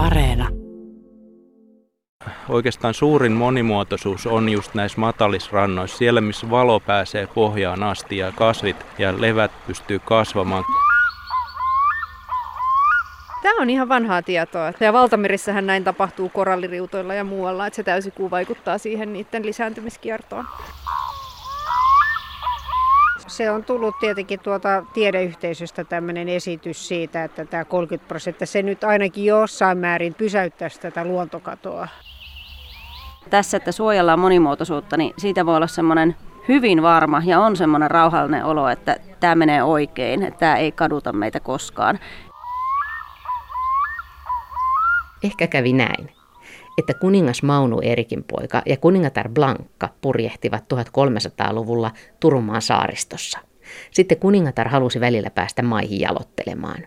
Areena. Oikeastaan suurin monimuotoisuus on just näissä matalisrannoissa, siellä missä valo pääsee pohjaan asti ja kasvit ja levät pystyy kasvamaan. Tämä on ihan vanhaa tietoa. Ja valtamirissähän näin tapahtuu koralliriutoilla ja muualla, että se täysikuu vaikuttaa siihen niiden lisääntymiskiertoon. Se on tullut tietenkin tuota tiedeyhteisöstä tämmöinen esitys siitä, että tämä 30 prosenttia, se nyt ainakin jossain määrin pysäyttäisi tätä luontokatoa. Tässä, että suojellaan monimuotoisuutta, niin siitä voi olla semmoinen hyvin varma ja on semmoinen rauhallinen olo, että tämä menee oikein, että tämä ei kaduta meitä koskaan. Ehkä kävi näin, että kuningas Maunu Erikin poika ja kuningatar Blankka purjehtivat 1300-luvulla Turunmaan saaristossa. Sitten kuningatar halusi välillä päästä maihin jalottelemaan.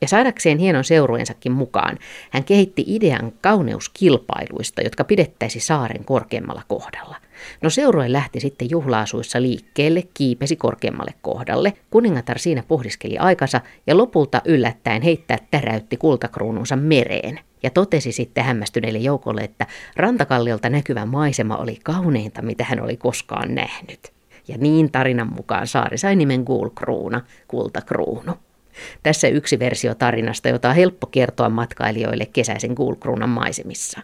Ja saadakseen hienon seurueensakin mukaan, hän kehitti idean kauneuskilpailuista, jotka pidettäisi saaren korkeammalla kohdalla. No seurue lähti sitten juhlaasuissa liikkeelle, kiipesi korkeammalle kohdalle. Kuningatar siinä pohdiskeli aikansa ja lopulta yllättäen heittää täräytti kultakruununsa mereen. Ja totesi sitten hämmästyneille joukolle, että rantakalliolta näkyvä maisema oli kauneinta, mitä hän oli koskaan nähnyt. Ja niin tarinan mukaan saari sai nimen Gulkruuna, kultakruunu. Tässä yksi versio tarinasta, jota on helppo kertoa matkailijoille kesäisen Gulkruunan maisemissa.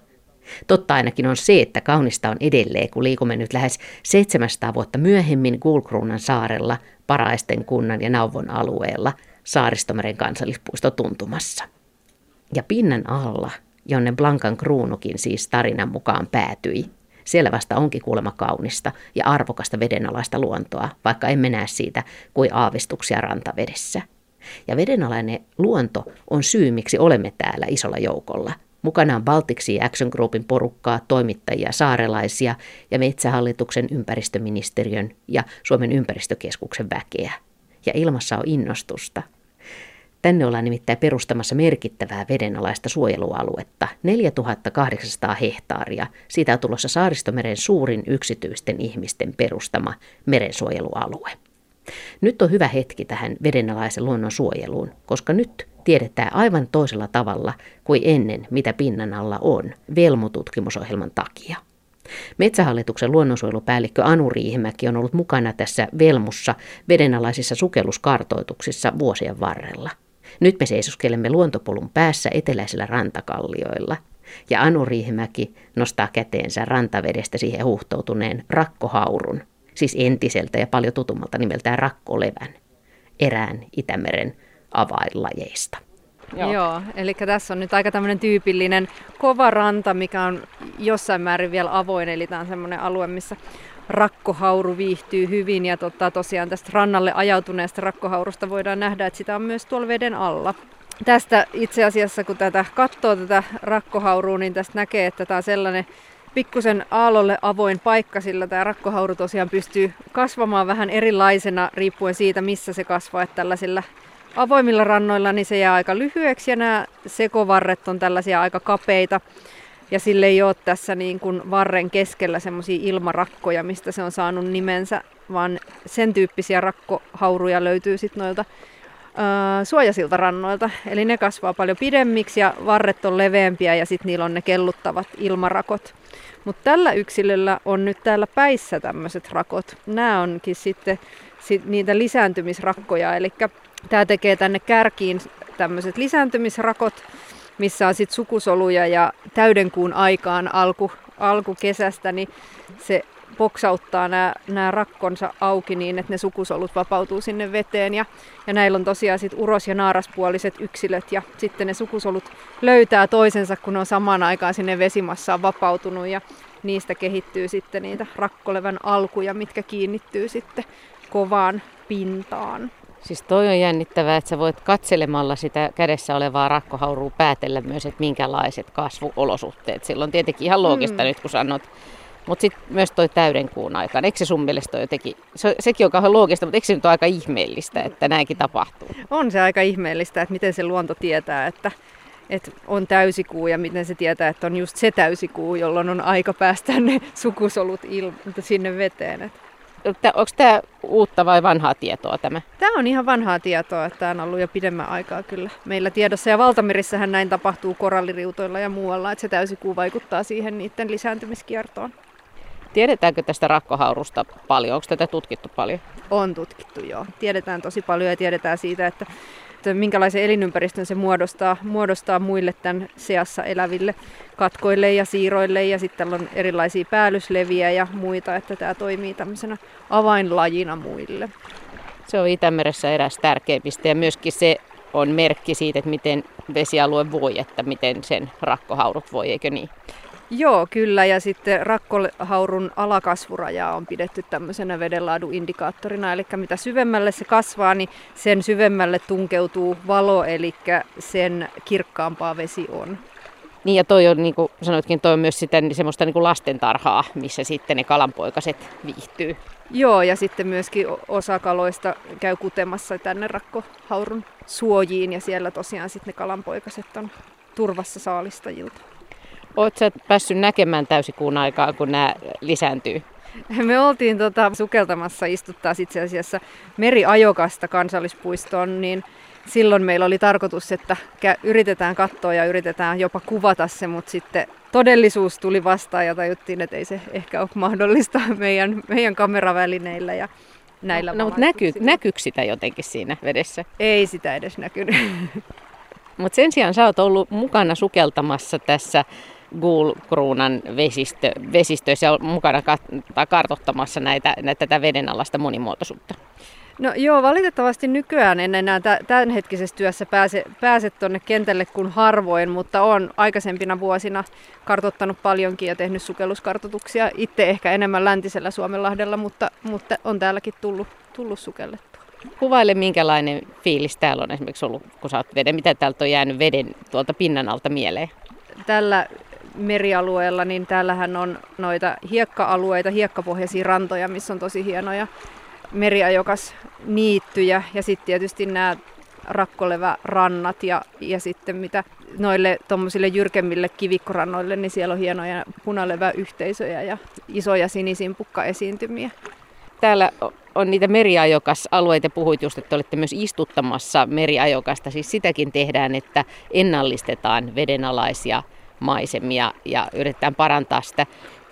Totta ainakin on se, että kaunista on edelleen, kun liikumme nyt lähes 700 vuotta myöhemmin Gulkruunan saarella, Paraisten kunnan ja Nauvon alueella, Saaristomeren kansallispuisto tuntumassa. Ja pinnan alla, jonne Blankan kruunukin siis tarinan mukaan päätyi, siellä vasta onkin kuulemma kaunista ja arvokasta vedenalaista luontoa, vaikka emme näe siitä kuin aavistuksia rantavedessä. Ja vedenalainen luonto on syy, miksi olemme täällä isolla joukolla. Mukana on Baltiksi Action Groupin porukkaa, toimittajia, saarelaisia ja Metsähallituksen ympäristöministeriön ja Suomen ympäristökeskuksen väkeä. Ja ilmassa on innostusta. Tänne ollaan nimittäin perustamassa merkittävää vedenalaista suojelualuetta, 4800 hehtaaria. Siitä on tulossa Saaristomeren suurin yksityisten ihmisten perustama merensuojelualue. Nyt on hyvä hetki tähän vedenalaisen luonnon suojeluun, koska nyt tiedetään aivan toisella tavalla kuin ennen, mitä pinnan alla on, Velmu-tutkimusohjelman takia. Metsähallituksen luonnonsuojelupäällikkö Anu Riihimäki on ollut mukana tässä Velmussa vedenalaisissa sukelluskartoituksissa vuosien varrella. Nyt me seisoskelemme luontopolun päässä eteläisillä rantakallioilla. Ja Anu Riihimäki nostaa käteensä rantavedestä siihen huuhtoutuneen rakkohaurun, siis entiseltä ja paljon tutummalta nimeltään rakkolevän, erään Itämeren avainlajeista. Joo. Joo, eli tässä on nyt aika tämmöinen tyypillinen kova ranta, mikä on jossain määrin vielä avoin, eli tämä on semmoinen alue, missä rakkohauru viihtyy hyvin ja tota, tosiaan tästä rannalle ajautuneesta rakkohaurusta voidaan nähdä, että sitä on myös tuolla veden alla. Tästä itse asiassa, kun tätä katsoo tätä rakkohaurua, niin tästä näkee, että tämä on sellainen pikkusen aallolle avoin paikka, sillä tämä rakkohauru tosiaan pystyy kasvamaan vähän erilaisena riippuen siitä, missä se kasvaa. Että tällaisilla avoimilla rannoilla niin se jää aika lyhyeksi ja nämä sekovarret on tällaisia aika kapeita. Ja sille ei ole tässä niin kuin varren keskellä semmoisia ilmarakkoja, mistä se on saanut nimensä, vaan sen tyyppisiä rakkohauruja löytyy sitten noilta äh, suojasilta rannoilta. Eli ne kasvaa paljon pidemmiksi ja varret on leveämpiä ja sitten niillä on ne kelluttavat ilmarakot. Mutta tällä yksilöllä on nyt täällä päissä tämmöiset rakot. Nämä onkin sitten sit niitä lisääntymisrakkoja, eli tämä tekee tänne kärkiin tämmöiset lisääntymisrakot, missä on sitten sukusoluja ja täydenkuun aikaan alku, alkukesästä, niin se poksauttaa nämä rakkonsa auki niin, että ne sukusolut vapautuu sinne veteen. Ja, ja näillä on tosiaan sit uros- ja naaraspuoliset yksilöt ja sitten ne sukusolut löytää toisensa, kun ne on samaan aikaan sinne vesimassaan vapautunut ja niistä kehittyy sitten niitä rakkolevän alkuja, mitkä kiinnittyy sitten kovaan pintaan. Siis toi on jännittävää, että sä voit katselemalla sitä kädessä olevaa rakkohaurua päätellä myös, että minkälaiset kasvuolosuhteet. Silloin tietenkin ihan loogista mm. nyt, kun sanot. Mutta sitten myös toi täydenkuun aikaan. Eikö se sun mielestä jotenkin, se, sekin on kauhean loogista, mutta eikö se nyt ole aika ihmeellistä, että näinkin tapahtuu? On se aika ihmeellistä, että miten se luonto tietää, että, että on täysikuu ja miten se tietää, että on just se täysikuu, jolloin on aika päästä ne sukusolut il- sinne veteen. Että Onko tämä uutta vai vanhaa tietoa tämä? Tämä on ihan vanhaa tietoa, että tämä on ollut jo pidemmän aikaa kyllä meillä tiedossa. Ja valtamerissähän näin tapahtuu koralliriutoilla ja muualla, että se täysikuu vaikuttaa siihen niiden lisääntymiskiertoon. Tiedetäänkö tästä rakkohaurusta paljon? Onko tätä tutkittu paljon? On tutkittu, joo. Tiedetään tosi paljon ja tiedetään siitä, että, että minkälaisen elinympäristön se muodostaa, muodostaa muille tämän seassa eläville katkoille ja siiroille. Ja sitten on erilaisia päällysleviä ja muita, että tämä toimii tämmöisenä avainlajina muille. Se on Itämeressä eräs tärkeimmistä ja myöskin se on merkki siitä, että miten vesialue voi, että miten sen rakkohaurut voi, eikö niin? Joo, kyllä. Ja sitten rakkohaurun alakasvurajaa on pidetty tämmöisenä vedenlaadun-indikaattorina. Eli mitä syvemmälle se kasvaa, niin sen syvemmälle tunkeutuu valo, eli sen kirkkaampaa vesi on. Niin ja toi on, niin kuin sanoitkin, toi on myös sitä, niin semmoista niin kuin lastentarhaa, missä sitten ne kalanpoikaset viihtyy. Joo, ja sitten myöskin osa kaloista käy kutemassa tänne rakkohaurun suojiin, ja siellä tosiaan sitten ne kalanpoikaset on turvassa saalistajilta. Oletko sä päässyt näkemään täysikuun aikaa, kun nämä lisääntyy? Me oltiin tota, sukeltamassa istuttaa itse asiassa meriajokasta kansallispuistoon, niin silloin meillä oli tarkoitus, että yritetään katsoa ja yritetään jopa kuvata se, mutta sitten todellisuus tuli vastaan ja tajuttiin, että ei se ehkä ole mahdollista meidän, meidän kameravälineillä ja näillä No, no mutta näkyy, näkyykö sitä jotenkin siinä vedessä? Ei sitä edes näkynyt. Mutta sen sijaan sä oot ollut mukana sukeltamassa tässä Gulkruunan vesistö, vesistöissä ja mukana kat- kartoittamassa näitä, näitä, tätä vedenalaista monimuotoisuutta. No joo, valitettavasti nykyään en enää tämänhetkisessä työssä pääse, pääse tuonne kentälle kuin harvoin, mutta olen aikaisempina vuosina kartottanut paljonkin ja tehnyt sukelluskartotuksia. Itse ehkä enemmän läntisellä Suomenlahdella, mutta, mutta on täälläkin tullut, tullut sukellettua. Kuvaile, minkälainen fiilis täällä on esimerkiksi ollut, kun sä oot veden. Mitä täältä on jäänyt veden tuolta pinnan alta mieleen? Tällä merialueella, niin täällähän on noita hiekka-alueita, hiekkapohjaisia rantoja, missä on tosi hienoja meriajokas niittyjä ja sitten tietysti nämä rakkolevä-rannat ja, ja sitten mitä noille tuommoisille jyrkemmille kivikkorannoille, niin siellä on hienoja punalevä-yhteisöjä ja isoja sinisimpukka-esiintymiä. Täällä on niitä meriajokas-alueita. Puhuit just, että olette myös istuttamassa meriajokasta. Siis sitäkin tehdään, että ennallistetaan vedenalaisia maisemia ja yritetään parantaa sitä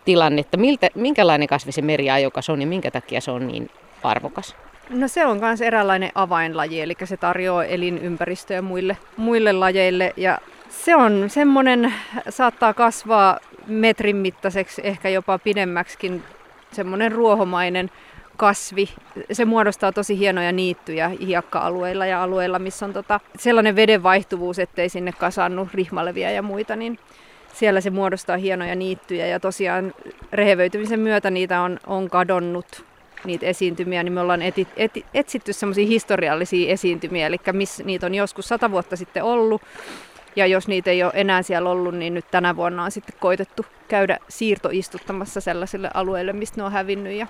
tilannetta. Miltä, minkälainen kasvi se meriajokas on ja minkä takia se on niin arvokas? No se on myös eräänlainen avainlaji, eli se tarjoaa elinympäristöä muille, muille lajeille ja se on semmoinen, saattaa kasvaa metrin mittaiseksi, ehkä jopa pidemmäksikin, semmoinen ruohomainen kasvi. Se muodostaa tosi hienoja niittyjä hiekka-alueilla ja alueilla, missä on tota, sellainen veden vaihtuvuus, ettei sinne kasannu rihmaleviä ja muita, niin siellä se muodostaa hienoja niittyjä ja tosiaan rehevöitymisen myötä niitä on, on kadonnut niitä esiintymiä, niin me ollaan eti, eti, etsitty semmoisia historiallisia esiintymiä, eli missä niitä on joskus sata vuotta sitten ollut, ja jos niitä ei ole enää siellä ollut, niin nyt tänä vuonna on sitten koitettu käydä siirtoistuttamassa sellaisille alueille, mistä ne on hävinnyt. Ja,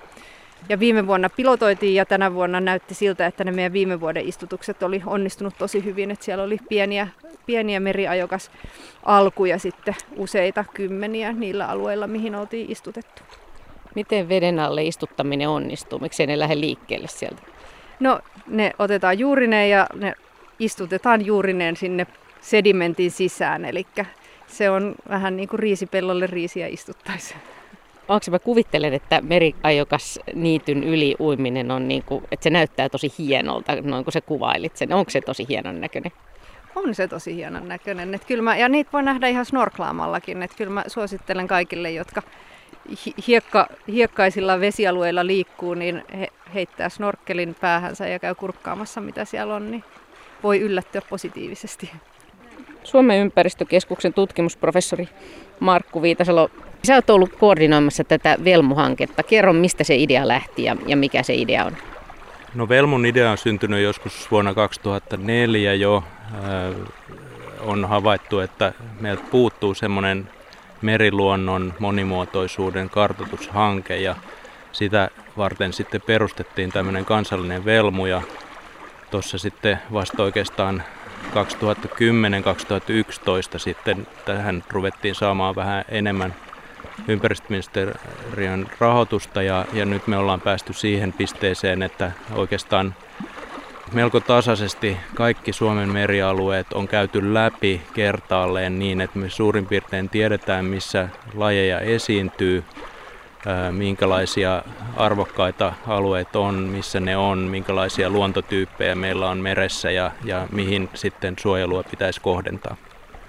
ja viime vuonna pilotoitiin ja tänä vuonna näytti siltä, että ne meidän viime vuoden istutukset oli onnistunut tosi hyvin, että siellä oli pieniä, pieniä meriajokas alkuja sitten useita kymmeniä niillä alueilla, mihin oltiin istutettu. Miten veden alle istuttaminen onnistuu? Miksi ne lähde liikkeelle sieltä? No ne otetaan juurineen ja ne istutetaan juurineen sinne sedimentin sisään. Eli se on vähän niin kuin riisipellolle riisiä istuttaisi. Onko mä kuvittelen, että meriajokas niityn yli uiminen on niin kuin, että se näyttää tosi hienolta, noin kuin sä kuvailit sen. Onko se tosi hienon näköinen? On se tosi hienon näköinen. Että kyllä mä, ja niitä voi nähdä ihan snorklaamallakin. Että kyllä mä suosittelen kaikille, jotka hiekka, hiekkaisilla vesialueilla liikkuu, niin he heittää snorkkelin päähänsä ja käy kurkkaamassa mitä siellä on, niin voi yllättyä positiivisesti. Suomen ympäristökeskuksen tutkimusprofessori Markku Viitasalo, sä oot ollut koordinoimassa tätä Velmu-hanketta. Kerro, mistä se idea lähti ja, ja mikä se idea on? No Velmun idea on syntynyt joskus vuonna 2004 jo. Äh, on havaittu, että meiltä puuttuu semmoinen meriluonnon monimuotoisuuden kartoitushanke ja sitä varten sitten perustettiin tämmöinen kansallinen velmu ja tuossa sitten vasta oikeastaan 2010-2011 sitten tähän ruvettiin saamaan vähän enemmän ympäristöministeriön rahoitusta ja, ja nyt me ollaan päästy siihen pisteeseen, että oikeastaan melko tasaisesti kaikki Suomen merialueet on käyty läpi kertaalleen niin, että me suurin piirtein tiedetään, missä lajeja esiintyy, minkälaisia arvokkaita alueet on, missä ne on, minkälaisia luontotyyppejä meillä on meressä ja, ja mihin sitten suojelua pitäisi kohdentaa.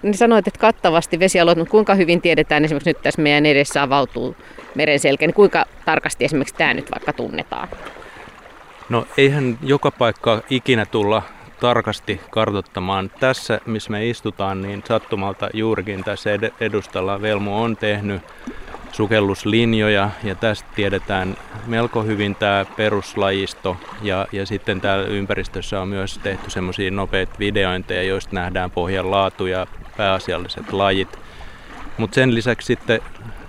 Niin sanoit, että kattavasti vesialueet, mutta kuinka hyvin tiedetään esimerkiksi nyt tässä meidän edessä avautuu meren selkä, niin kuinka tarkasti esimerkiksi tämä nyt vaikka tunnetaan? No eihän joka paikka ikinä tulla tarkasti kartottamaan. Tässä, missä me istutaan, niin sattumalta juurikin tässä edustalla Velmu on tehnyt sukelluslinjoja ja tästä tiedetään melko hyvin tämä peruslajisto ja, ja sitten täällä ympäristössä on myös tehty semmoisia nopeita videointeja, joista nähdään pohjan laatu ja pääasialliset lajit. Mutta sen lisäksi sitten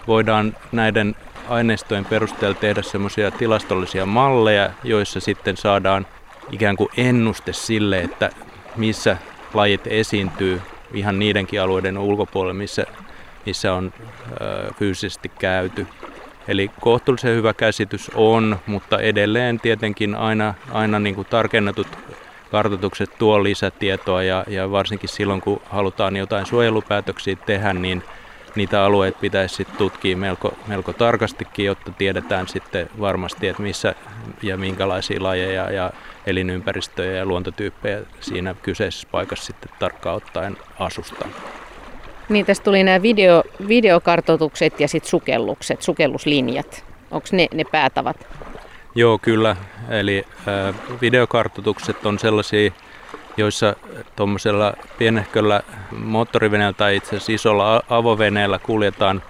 voidaan näiden aineistojen perusteella tehdä semmoisia tilastollisia malleja, joissa sitten saadaan ikään kuin ennuste sille, että missä lajit esiintyy ihan niidenkin alueiden ulkopuolella, missä, missä on ö, fyysisesti käyty. Eli kohtuullisen hyvä käsitys on, mutta edelleen tietenkin aina, aina niin kuin tarkennetut kartoitukset tuo lisätietoa ja, ja varsinkin silloin, kun halutaan jotain suojelupäätöksiä tehdä, niin niitä alueita pitäisi sit tutkia melko, melko tarkastikin, jotta tiedetään sitten varmasti, että missä ja minkälaisia lajeja ja elinympäristöjä ja luontotyyppejä siinä kyseisessä paikassa sitten tarkkaan ottaen asustaa. Niin, tästä tuli nämä video, videokartoitukset ja sitten sukellukset, sukelluslinjat. Onko ne, ne päätavat? Joo, kyllä. Eli äh, videokartoitukset on sellaisia joissa tuommoisella pienehköllä moottoriveneellä tai itse asiassa isolla avoveneellä kuljetaan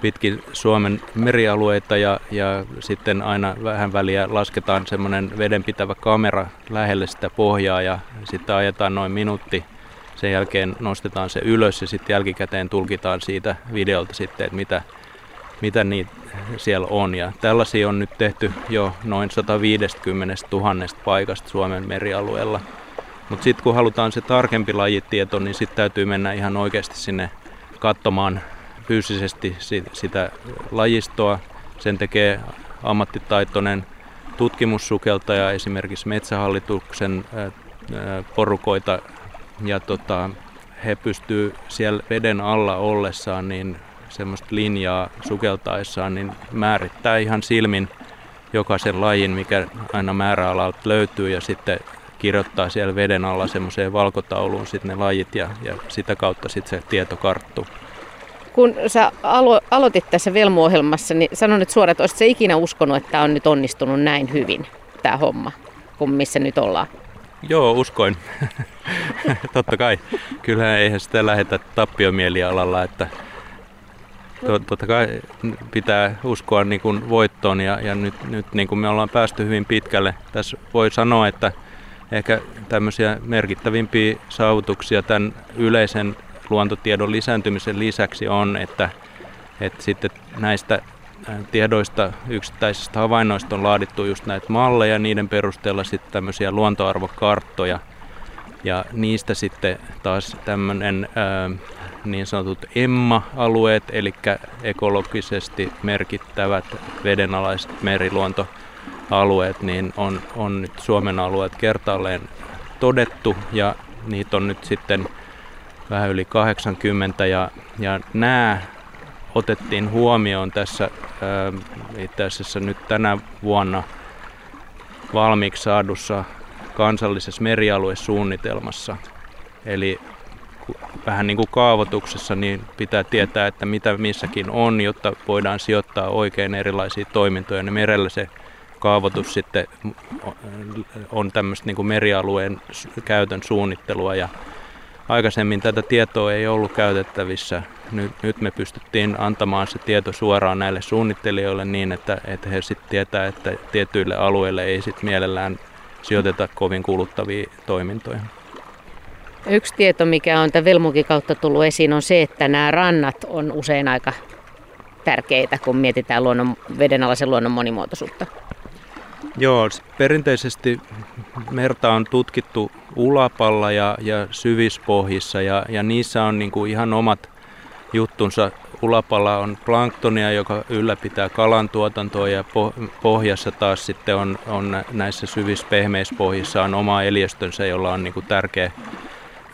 pitkin Suomen merialueita ja, ja sitten aina vähän väliä lasketaan semmoinen vedenpitävä kamera lähelle sitä pohjaa ja sitten ajetaan noin minuutti. Sen jälkeen nostetaan se ylös ja sitten jälkikäteen tulkitaan siitä videolta sitten, että mitä, mitä niitä siellä on. Ja tällaisia on nyt tehty jo noin 150 000 paikasta Suomen merialueella. Mutta sitten kun halutaan se tarkempi lajitieto, niin sitten täytyy mennä ihan oikeasti sinne katsomaan fyysisesti sitä lajistoa. Sen tekee ammattitaitoinen tutkimussukeltaja, esimerkiksi Metsähallituksen porukoita. Ja tota, he pystyy siellä veden alla ollessaan niin semmoista linjaa sukeltaessaan niin määrittää ihan silmin jokaisen lajin, mikä aina määräalalta löytyy ja sitten kirjoittaa siellä veden alla semmoiseen valkotauluun sitten ne lajit ja, ja sitä kautta sitten se tieto karttuu. Kun sä alo- aloitit tässä Velmu-ohjelmassa, niin sanon nyt suoraan, että olisit ikinä uskonut, että tämä on nyt onnistunut näin hyvin, tämä homma, kuin missä nyt ollaan? Joo, uskoin. Totta kai. Kyllähän eihän sitä lähetä tappiomielialalla, että totta kai pitää uskoa niin kuin voittoon ja, ja nyt, nyt niin kuin me ollaan päästy hyvin pitkälle. Tässä voi sanoa, että ehkä tämmöisiä merkittävimpiä saavutuksia tämän yleisen luontotiedon lisääntymisen lisäksi on, että, että sitten näistä tiedoista, yksittäisistä havainnoista on laadittu just näitä malleja, niiden perusteella sitten tämmöisiä luontoarvokarttoja. Ja niistä sitten taas tämmöinen niin sanotut EMMA-alueet, eli ekologisesti merkittävät vedenalaiset meriluonto alueet, niin on, on nyt Suomen alueet kertaalleen todettu. Ja niitä on nyt sitten vähän yli 80 ja, ja nämä otettiin huomioon tässä ää, itse asiassa nyt tänä vuonna valmiiksi saadussa kansallisessa merialuesuunnitelmassa. Eli vähän niin kuin kaavoituksessa, niin pitää tietää, että mitä missäkin on, jotta voidaan sijoittaa oikein erilaisia toimintoja. Ja merellä se kaavoitus sitten on tämmöistä niin kuin merialueen käytön suunnittelua ja aikaisemmin tätä tietoa ei ollut käytettävissä. Nyt, nyt me pystyttiin antamaan se tieto suoraan näille suunnittelijoille niin, että, että he sitten tietää, että tietyille alueille ei sitten mielellään sijoiteta kovin kuluttavia toimintoja. Yksi tieto, mikä on tämän Velmukin kautta tullut esiin, on se, että nämä rannat on usein aika tärkeitä, kun mietitään luonnon, vedenalaisen luonnon monimuotoisuutta. Joo, perinteisesti merta on tutkittu ulapalla ja, ja syvispohjissa ja, ja niissä on niin kuin ihan omat juttunsa ulapalla on planktonia, joka ylläpitää kalan tuotantoa ja pohjassa taas sitten on, on näissä syvissä pehmeispohjissa on oma eliöstönsä, jolla on niin kuin tärkeä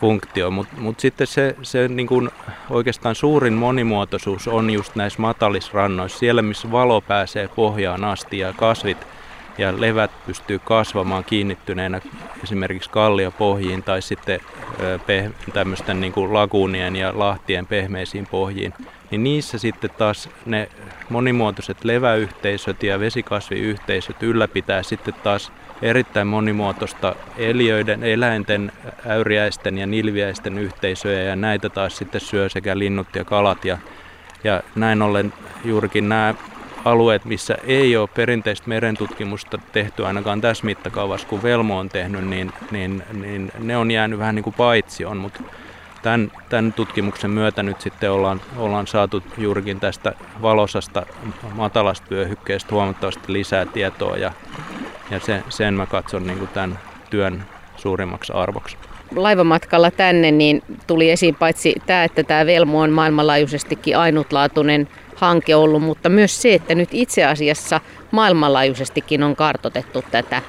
funktio. Mutta mut sitten se, se niin kuin oikeastaan suurin monimuotoisuus on just näissä matalisrannoissa, siellä missä valo pääsee pohjaan asti ja kasvit ja levät pystyy kasvamaan kiinnittyneenä esimerkiksi kalliopohjiin tai sitten tämmöisten niin kuin laguunien ja lahtien pehmeisiin pohjiin, niin niissä sitten taas ne monimuotoiset leväyhteisöt ja vesikasviyhteisöt ylläpitää sitten taas erittäin monimuotoista eliöiden, eläinten, äyriäisten ja nilviäisten yhteisöjä ja näitä taas sitten syö sekä linnut ja kalat ja, ja näin ollen juurikin nämä alueet, missä ei ole perinteistä merentutkimusta tehty ainakaan tässä mittakaavassa, kun Velmo on tehnyt, niin, niin, niin ne on jäänyt vähän niin kuin paitsioon, mutta tämän, tämän tutkimuksen myötä nyt sitten ollaan, ollaan saatu juurikin tästä valosasta matalasta vyöhykkeestä huomattavasti lisää tietoa ja, ja sen, sen mä katson niin kuin tämän työn suurimmaksi arvoksi. Laivamatkalla tänne niin tuli esiin paitsi tämä, että tämä Velmo on maailmanlaajuisestikin ainutlaatuinen hanke ollut, mutta myös se, että nyt itse asiassa maailmanlaajuisestikin on kartotettu tätä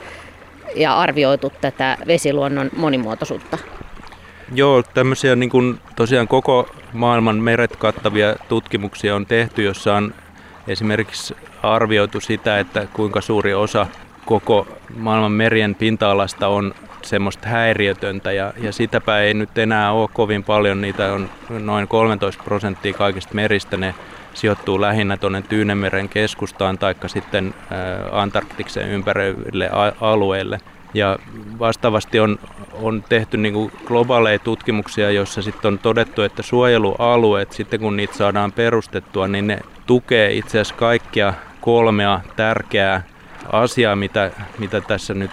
ja arvioitu tätä vesiluonnon monimuotoisuutta. Joo, tämmöisiä niin kuin tosiaan koko maailman meret kattavia tutkimuksia on tehty, jossa on esimerkiksi arvioitu sitä, että kuinka suuri osa koko maailman merien pinta-alasta on semmoista häiriötöntä ja, ja sitäpä ei nyt enää ole kovin paljon. Niitä on noin 13 prosenttia kaikista meristä. Ne sijoittuu lähinnä tuonne Tyynemeren keskustaan tai sitten Antarktiksen ympärille alueelle. Ja vastaavasti on, on tehty niin kuin globaaleja tutkimuksia, joissa sitten on todettu, että suojelualueet, sitten kun niitä saadaan perustettua, niin ne tukee itse asiassa kaikkia kolmea tärkeää asiaa, mitä, mitä tässä nyt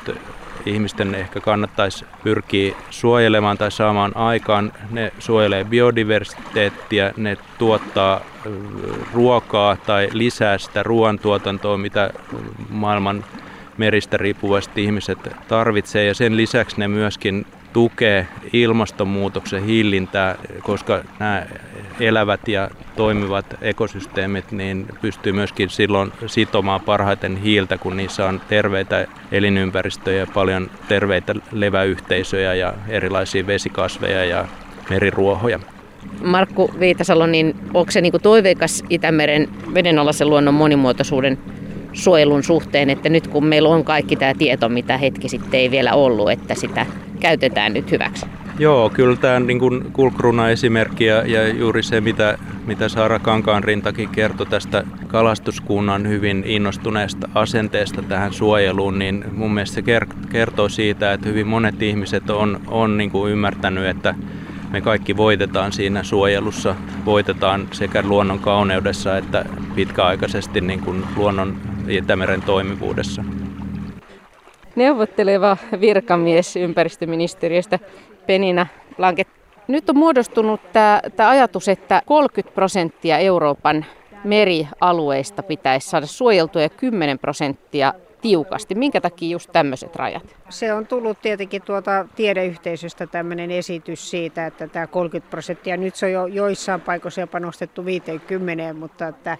ihmisten ehkä kannattaisi pyrkiä suojelemaan tai saamaan aikaan. Ne suojelee biodiversiteettiä, ne tuottaa ruokaa tai lisää sitä ruoantuotantoa, mitä maailman meristä riippuvasti ihmiset tarvitsee ja sen lisäksi ne myöskin tukee ilmastonmuutoksen hillintää, koska nämä elävät ja toimivat ekosysteemit niin pystyy myöskin silloin sitomaan parhaiten hiiltä, kun niissä on terveitä elinympäristöjä paljon terveitä leväyhteisöjä ja erilaisia vesikasveja ja meriruohoja. Markku Viitasalo, niin onko se niin toiveikas Itämeren vedenalaisen luonnon monimuotoisuuden suojelun suhteen, että nyt kun meillä on kaikki tämä tieto, mitä hetki sitten ei vielä ollut, että sitä käytetään nyt hyväksi? Joo, kyllä tämä niin kuin kulkruna esimerkki ja, ja juuri se, mitä, mitä Saara Kankaan rintakin kertoi tästä kalastuskunnan hyvin innostuneesta asenteesta tähän suojeluun, niin mun mielestä se kertoo siitä, että hyvin monet ihmiset on, on niin kuin ymmärtänyt, että me kaikki voitetaan siinä suojelussa, voitetaan sekä luonnon kauneudessa että pitkäaikaisesti niin kuin luonnon Itämeren toimivuudessa. Neuvotteleva virkamies ympäristöministeriöstä Penina Lanket. Nyt on muodostunut tämä, tämä ajatus, että 30 prosenttia Euroopan merialueista pitäisi saada suojeltua ja 10 prosenttia tiukasti. Minkä takia just tämmöiset rajat? Se on tullut tietenkin tuota tiedeyhteisöstä tämmöinen esitys siitä, että tämä 30 prosenttia, nyt se on jo joissain paikoissa jopa nostettu 50, mutta että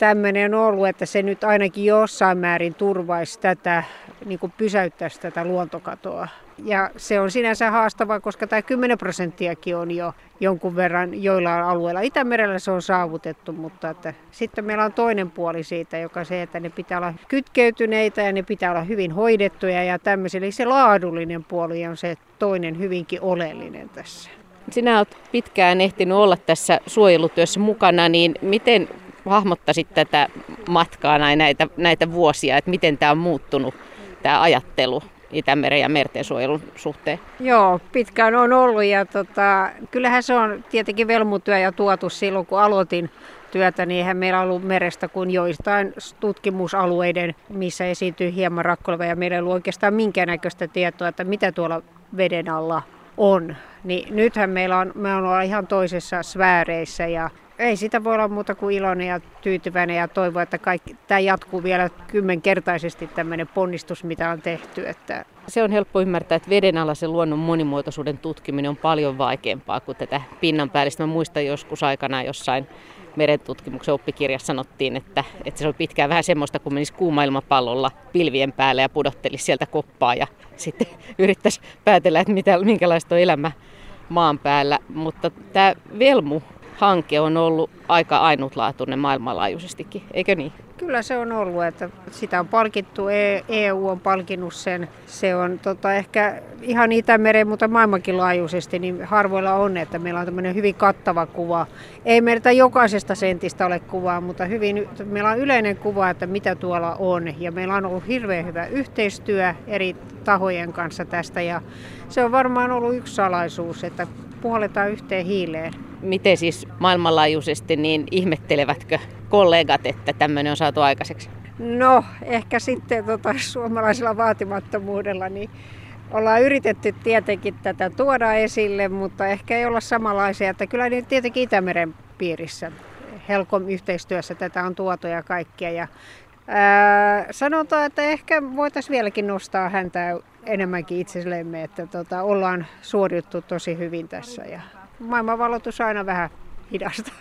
tämmöinen ollut, että se nyt ainakin jossain määrin turvaisi tätä, niin kuin pysäyttäisi tätä luontokatoa. Ja se on sinänsä haastavaa, koska tämä 10 prosenttiakin on jo jonkun verran joilla alueilla. Itämerellä se on saavutettu, mutta että sitten meillä on toinen puoli siitä, joka se, että ne pitää olla kytkeytyneitä ja ne pitää olla hyvin hoidettuja ja tämmöisiä. Eli se laadullinen puoli on se toinen hyvinkin oleellinen tässä. Sinä olet pitkään ehtinyt olla tässä suojelutyössä mukana, niin miten hahmottaisit tätä matkaa näitä, näitä vuosia, että miten tämä on muuttunut, tämä ajattelu Itämeren ja merten suojelun suhteen? Joo, pitkään on ollut ja tota, kyllähän se on tietenkin velmutyö ja tuotu silloin, kun aloitin työtä, niin eihän meillä ollut merestä kuin joistain tutkimusalueiden, missä esiintyy hieman rakkoleva ja meillä ei ollut oikeastaan minkäännäköistä tietoa, että mitä tuolla veden alla on. Niin nythän meillä on, me on ihan toisessa sfääreissä ja ei sitä voi olla muuta kuin iloinen ja tyytyväinen ja toivoa, että kaikki, tämä jatkuu vielä kymmenkertaisesti tämmöinen ponnistus, mitä on tehty. Että... Se on helppo ymmärtää, että vedenalaisen luonnon monimuotoisuuden tutkiminen on paljon vaikeampaa kuin tätä pinnan päällistä. Mä muistan joskus aikana jossain merentutkimuksen oppikirjassa sanottiin, että, että se on pitkään vähän semmoista, kun menisi kuuma ilmapallolla pilvien päälle ja pudottelisi sieltä koppaa ja sitten yrittäisi päätellä, että mitä, minkälaista on elämä maan päällä. Mutta tämä Velmu-hanke on ollut aika ainutlaatuinen maailmanlaajuisestikin, eikö niin? Kyllä se on ollut, että sitä on palkittu, EU e on palkinnut sen. Se on tota, ehkä ihan Itämeren, mutta maailmankin laajuisesti, niin harvoilla on, että meillä on tämmöinen hyvin kattava kuva. Ei meiltä jokaisesta sentistä ole kuvaa, mutta hyvin, meillä on yleinen kuva, että mitä tuolla on. Ja meillä on ollut hirveän hyvä yhteistyö eri tahojen kanssa tästä ja se on varmaan ollut yksi salaisuus, että puoletaan yhteen hiileen. Miten siis maailmanlaajuisesti, niin ihmettelevätkö kollegat, että tämmöinen on saatu aikaiseksi? No, ehkä sitten tota, suomalaisella vaatimattomuudella niin ollaan yritetty tietenkin tätä tuoda esille, mutta ehkä ei olla samanlaisia. Että kyllä niin tietenkin Itämeren piirissä Helcom-yhteistyössä tätä on tuotu ja kaikkia. Ja, ää, sanotaan, että ehkä voitaisiin vieläkin nostaa häntä enemmänkin itsellemme, että tota, ollaan suoriuttu tosi hyvin tässä ja maailmanvalotus aina vähän hidasta.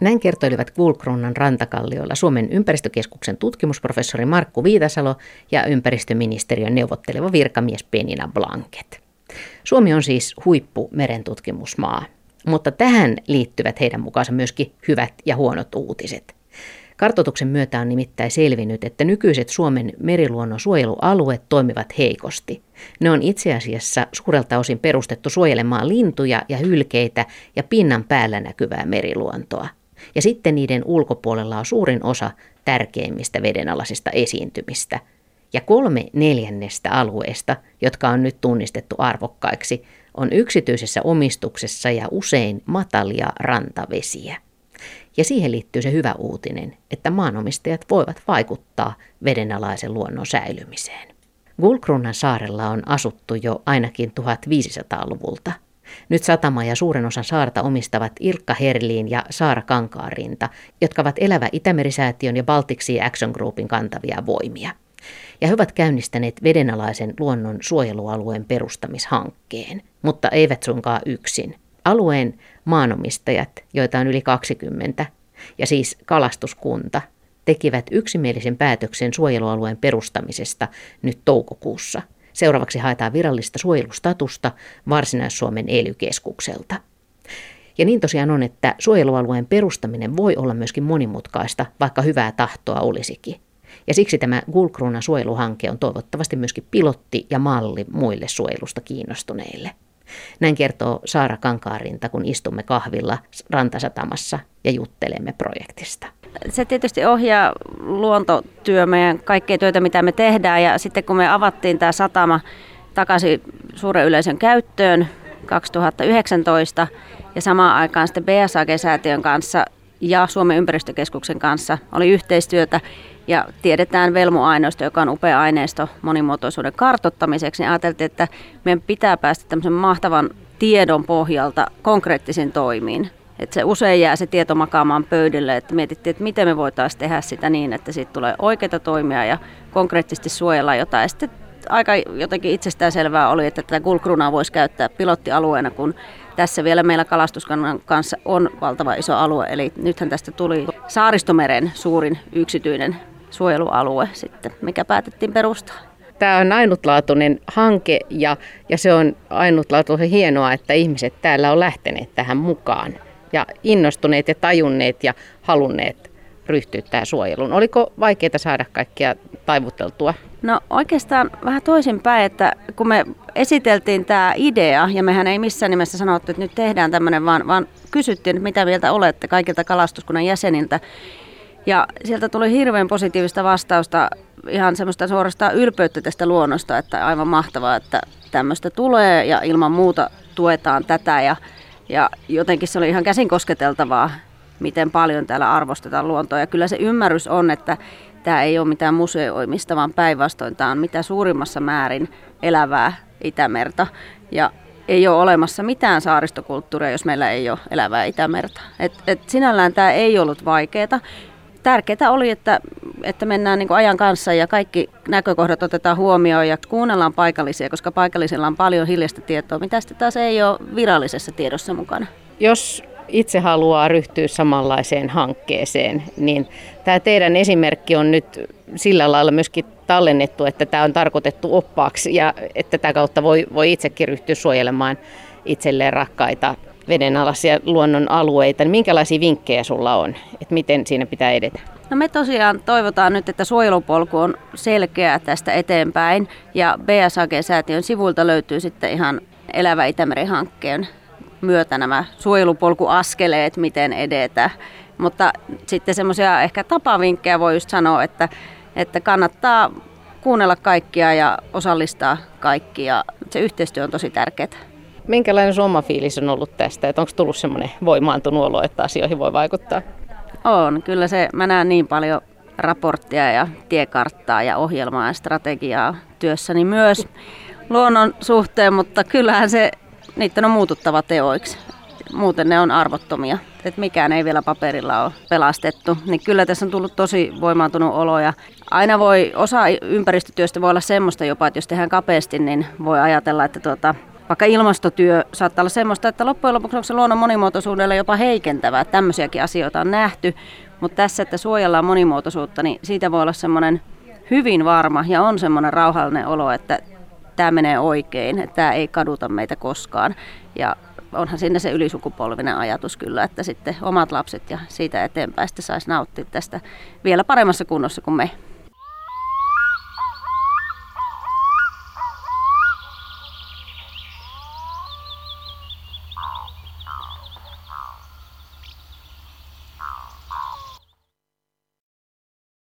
Näin kertoilivat Kulkrunnan rantakalliolla Suomen ympäristökeskuksen tutkimusprofessori Markku Viitasalo ja ympäristöministeriön neuvotteleva virkamies Penina Blanket. Suomi on siis huippu merentutkimusmaa, mutta tähän liittyvät heidän mukaansa myöskin hyvät ja huonot uutiset – Kartoituksen myötä on nimittäin selvinnyt, että nykyiset Suomen meriluonnon suojelualueet toimivat heikosti. Ne on itse asiassa suurelta osin perustettu suojelemaan lintuja ja hylkeitä ja pinnan päällä näkyvää meriluontoa. Ja sitten niiden ulkopuolella on suurin osa tärkeimmistä vedenalaisista esiintymistä. Ja kolme neljännestä alueesta, jotka on nyt tunnistettu arvokkaiksi, on yksityisessä omistuksessa ja usein matalia rantavesiä. Ja siihen liittyy se hyvä uutinen, että maanomistajat voivat vaikuttaa vedenalaisen luonnon säilymiseen. Gulkrunnan saarella on asuttu jo ainakin 1500-luvulta. Nyt satama ja suuren osan saarta omistavat Ilkka Herliin ja Saara Kankaarinta, jotka ovat Elävä Itämerisäätiön ja Baltic Action Groupin kantavia voimia. Ja he ovat käynnistäneet vedenalaisen luonnon suojelualueen perustamishankkeen, mutta eivät suinkaan yksin. Alueen maanomistajat, joita on yli 20, ja siis kalastuskunta, tekivät yksimielisen päätöksen suojelualueen perustamisesta nyt toukokuussa. Seuraavaksi haetaan virallista suojelustatusta Varsinais-Suomen ely-keskukselta. Ja niin tosiaan on, että suojelualueen perustaminen voi olla myöskin monimutkaista, vaikka hyvää tahtoa olisikin. Ja siksi tämä Gulkruunan suojeluhanke on toivottavasti myöskin pilotti ja malli muille suojelusta kiinnostuneille. Näin kertoo Saara Kankaarinta, kun istumme kahvilla rantasatamassa ja juttelemme projektista. Se tietysti ohjaa luontotyö meidän kaikkea työtä, mitä me tehdään. Ja sitten kun me avattiin tämä satama takaisin suuren yleisön käyttöön 2019 ja samaan aikaan sitten BSAG-säätiön kanssa ja Suomen ympäristökeskuksen kanssa oli yhteistyötä ja tiedetään velmuaineisto, joka on upea aineisto monimuotoisuuden kartottamiseksi, niin ajateltiin, että meidän pitää päästä tämmöisen mahtavan tiedon pohjalta konkreettisiin toimiin. Että se usein jää se tieto makaamaan pöydälle, että mietittiin, että miten me voitaisiin tehdä sitä niin, että siitä tulee oikeita toimia ja konkreettisesti suojella jotain. Ja sitten aika jotenkin itsestäänselvää oli, että tätä kulkrunaa voisi käyttää pilottialueena, kun tässä vielä meillä kalastuskannan kanssa on valtava iso alue. Eli nythän tästä tuli Saaristomeren suurin yksityinen suojelualue sitten, mikä päätettiin perustaa. Tämä on ainutlaatuinen hanke ja, ja se on ainutlaatuisen hienoa, että ihmiset täällä on lähteneet tähän mukaan ja innostuneet ja tajunneet ja halunneet ryhtyä tähän suojeluun. Oliko vaikeaa saada kaikkia taivuteltua? No oikeastaan vähän toisinpäin, että kun me esiteltiin tämä idea, ja mehän ei missään nimessä sanottu, että nyt tehdään tämmöinen, vaan, vaan kysyttiin, että mitä mieltä olette kaikilta kalastuskunnan jäseniltä. Ja sieltä tuli hirveän positiivista vastausta, ihan semmoista suorastaan ylpeyttä tästä luonnosta, että aivan mahtavaa, että tämmöistä tulee ja ilman muuta tuetaan tätä. Ja, ja jotenkin se oli ihan käsin kosketeltavaa, miten paljon täällä arvostetaan luontoa. Ja kyllä se ymmärrys on, että tämä ei ole mitään museoimista, vaan päinvastoin tämä on mitä suurimmassa määrin elävää Itämerta. Ja ei ole olemassa mitään saaristokulttuuria, jos meillä ei ole elävää Itämerta. Et, et sinällään tämä ei ollut vaikeaa. Tärkeää oli, että, että mennään niin ajan kanssa ja kaikki näkökohdat otetaan huomioon ja kuunnellaan paikallisia, koska paikallisilla on paljon hiljaista tietoa, mitä sitten taas ei ole virallisessa tiedossa mukana. Jos itse haluaa ryhtyä samanlaiseen hankkeeseen, niin tämä teidän esimerkki on nyt sillä lailla myöskin tallennettu, että tämä on tarkoitettu oppaaksi ja että tätä kautta voi, voi itsekin ryhtyä suojelemaan itselleen rakkaita vedenalaisia luonnon alueita. Niin minkälaisia vinkkejä sulla on, että miten siinä pitää edetä? No me tosiaan toivotaan nyt, että suojelupolku on selkeä tästä eteenpäin ja BSAG-säätiön sivulta löytyy sitten ihan Elävä Itämeri-hankkeen myötä nämä suojelupolkuaskeleet, miten edetä. Mutta sitten semmoisia ehkä tapavinkkejä voi just sanoa, että, että kannattaa kuunnella kaikkia ja osallistaa kaikkia. Se yhteistyö on tosi tärkeää. Minkälainen sun oma fiilis on ollut tästä? Että onko tullut semmoinen voimaantunut olo, että asioihin voi vaikuttaa? On. Kyllä se, mä näen niin paljon raporttia ja tiekarttaa ja ohjelmaa ja strategiaa työssäni myös luonnon suhteen, mutta kyllähän se, niiden on muututtava teoiksi. Muuten ne on arvottomia. Että mikään ei vielä paperilla ole pelastettu. Niin kyllä tässä on tullut tosi voimaantunut olo ja aina voi, osa ympäristötyöstä voi olla semmoista jopa, että jos tehdään kapeasti, niin voi ajatella, että tuota, vaikka ilmastotyö saattaa olla semmoista, että loppujen lopuksi onko se luonnon monimuotoisuudelle jopa heikentävää. Tämmöisiäkin asioita on nähty, mutta tässä, että suojellaan monimuotoisuutta, niin siitä voi olla semmoinen hyvin varma ja on semmoinen rauhallinen olo, että tämä menee oikein, että tämä ei kaduta meitä koskaan. Ja onhan siinä se ylisukupolvinen ajatus kyllä, että sitten omat lapset ja siitä eteenpäin saisi nauttia tästä vielä paremmassa kunnossa kuin me.